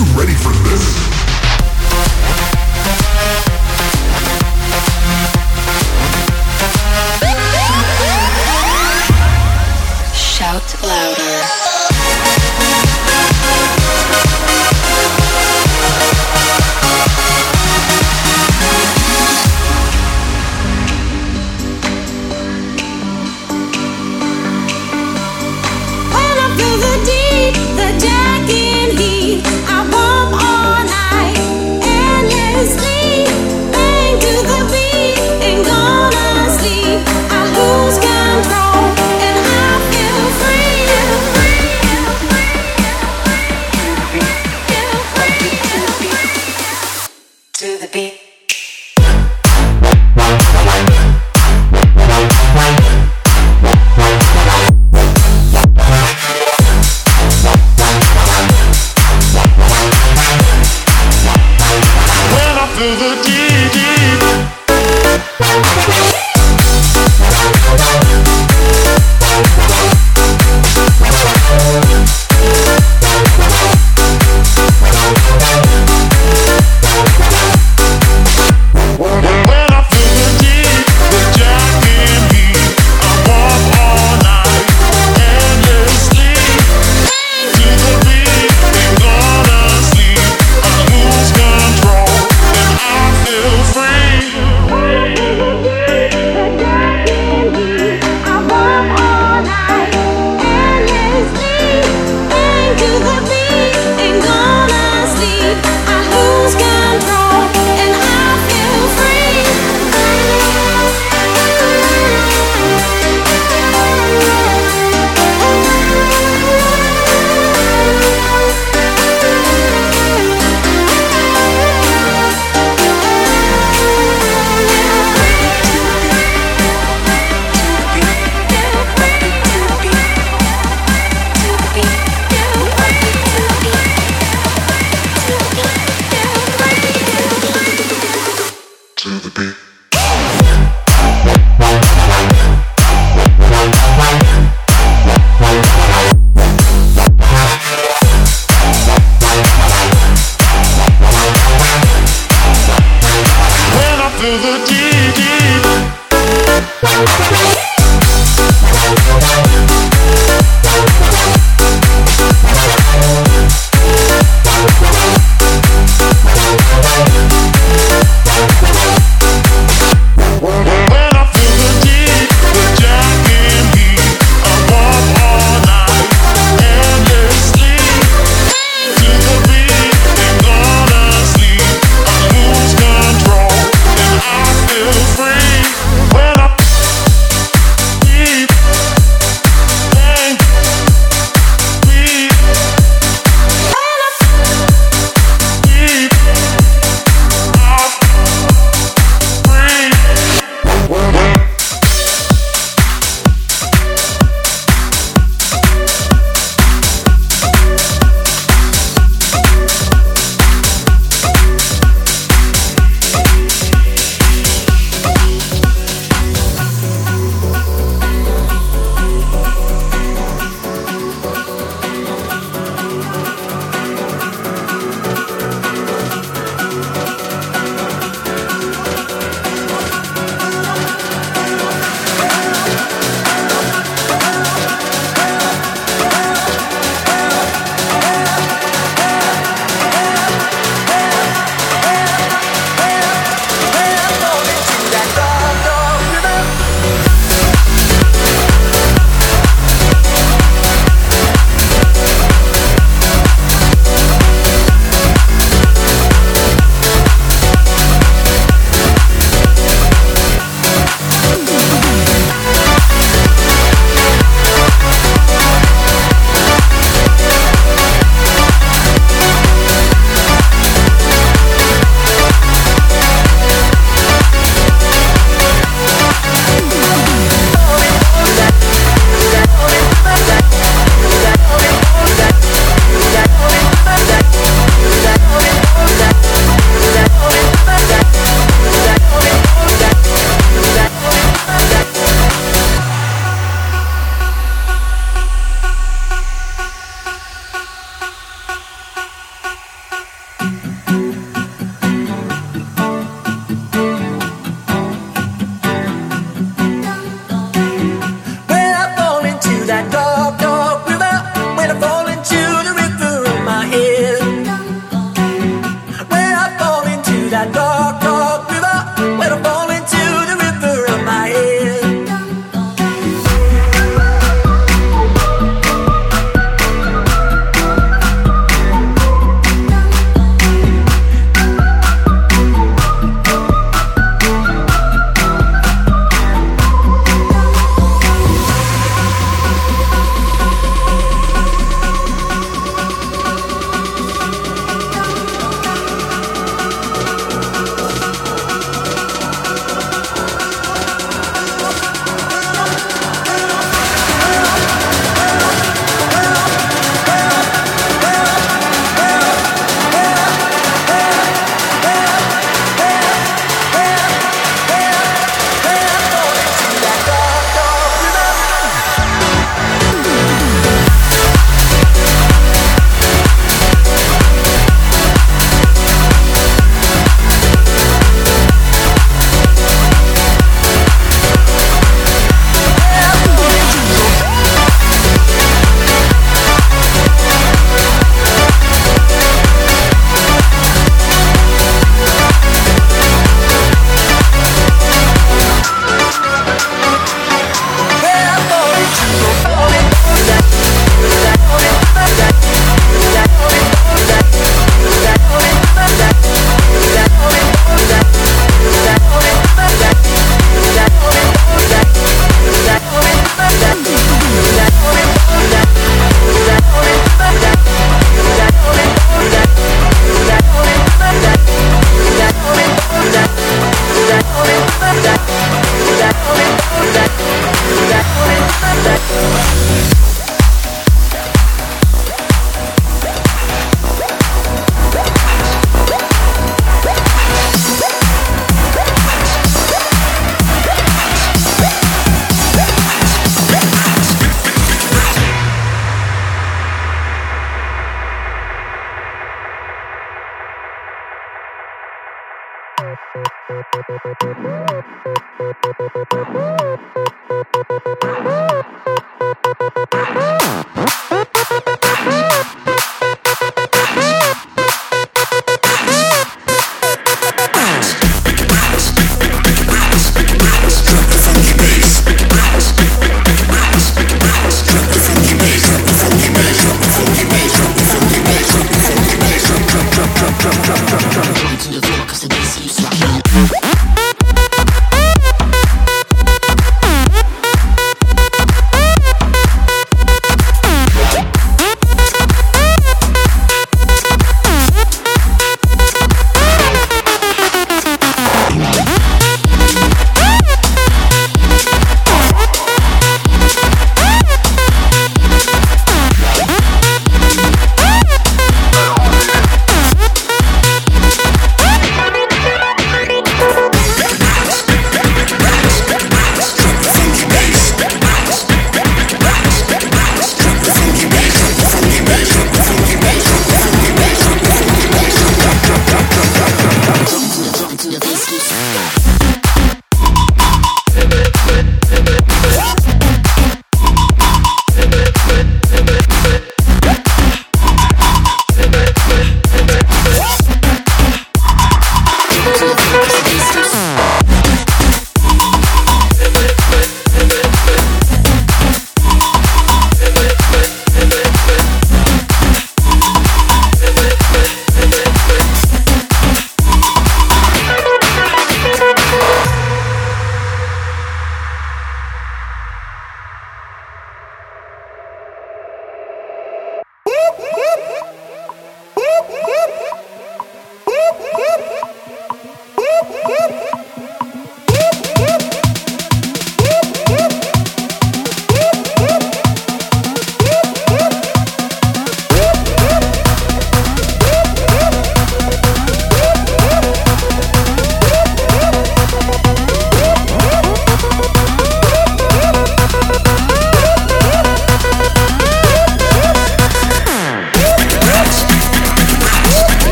You ready for this?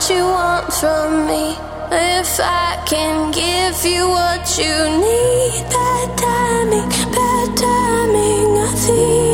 what you want from me. If I can give you what you need, bad timing, bad timing, I think.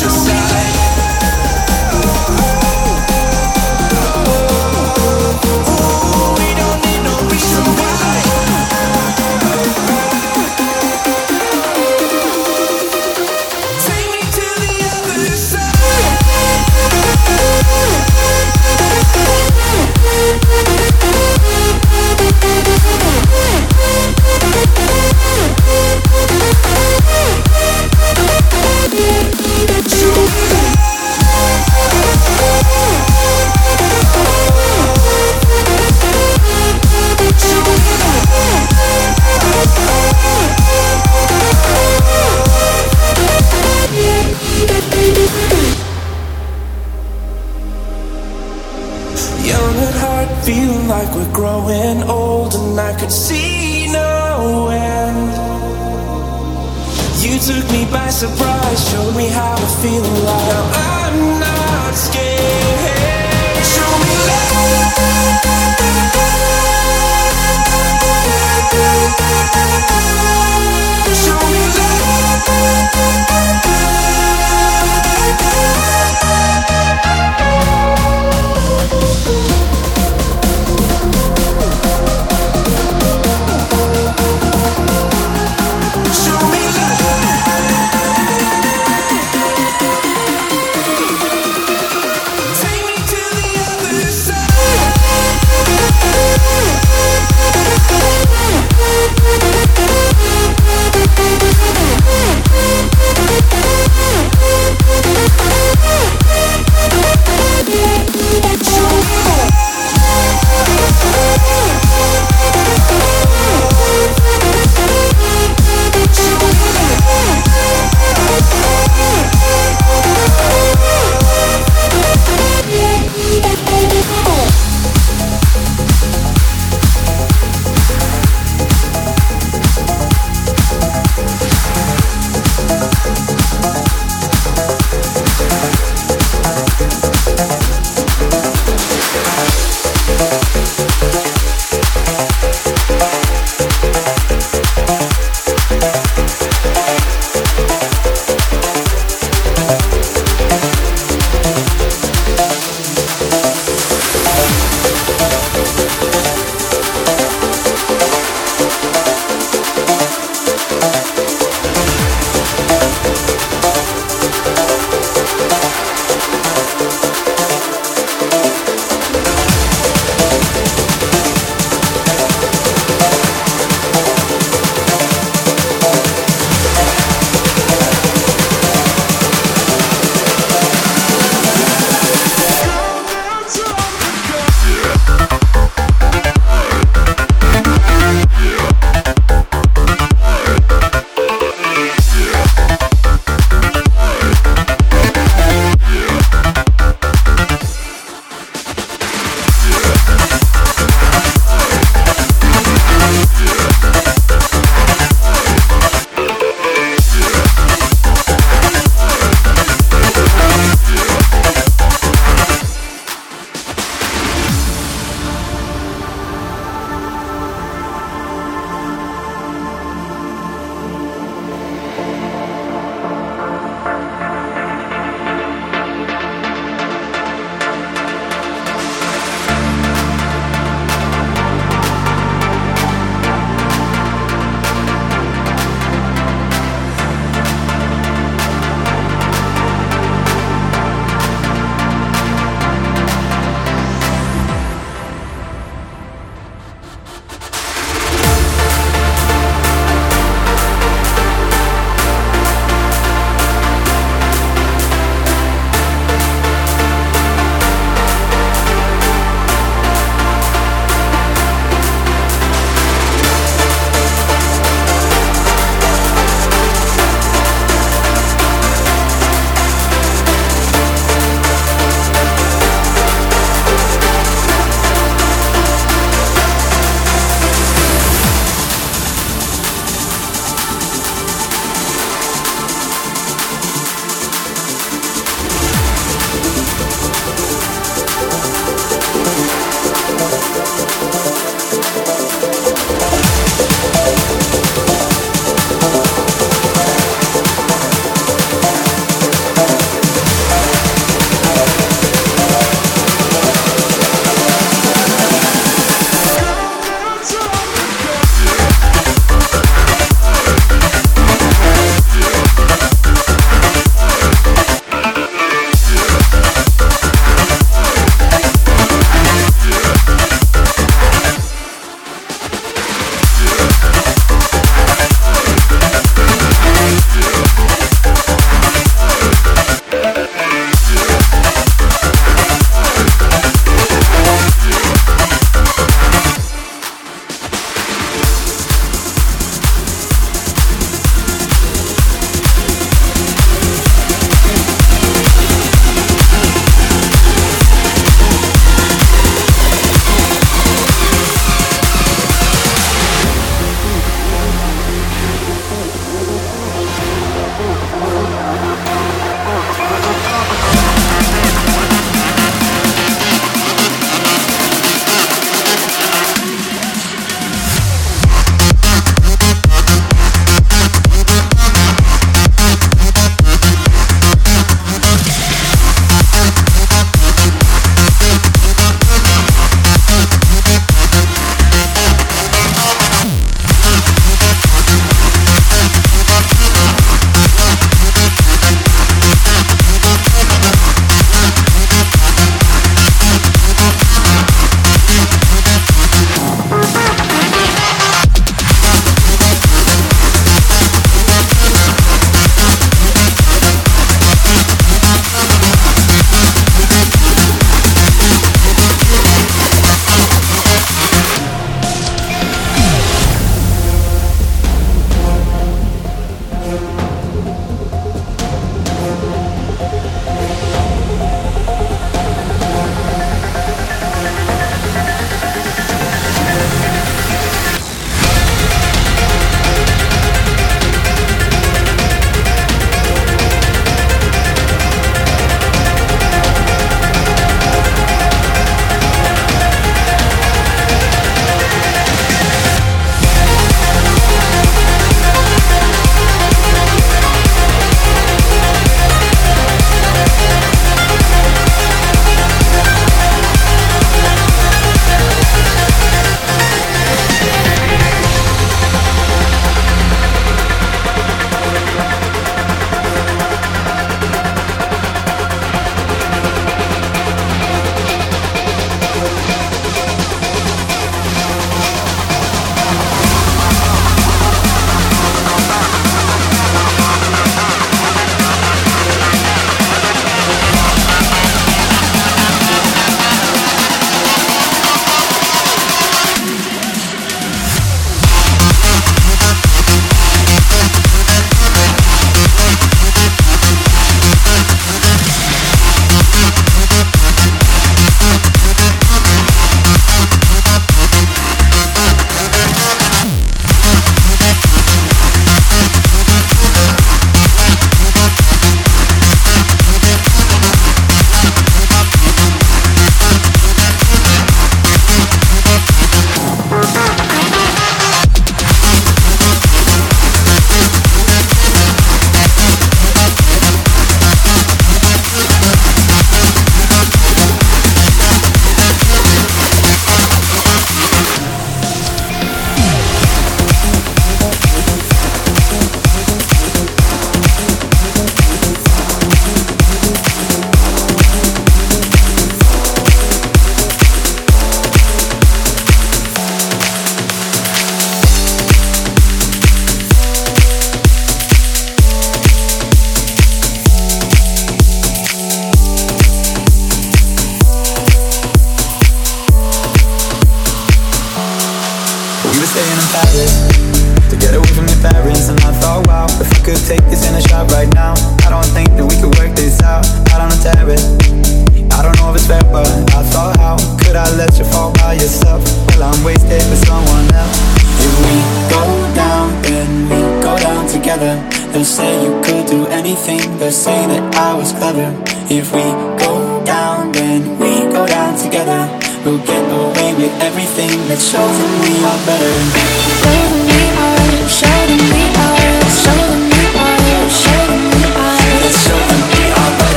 To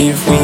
if we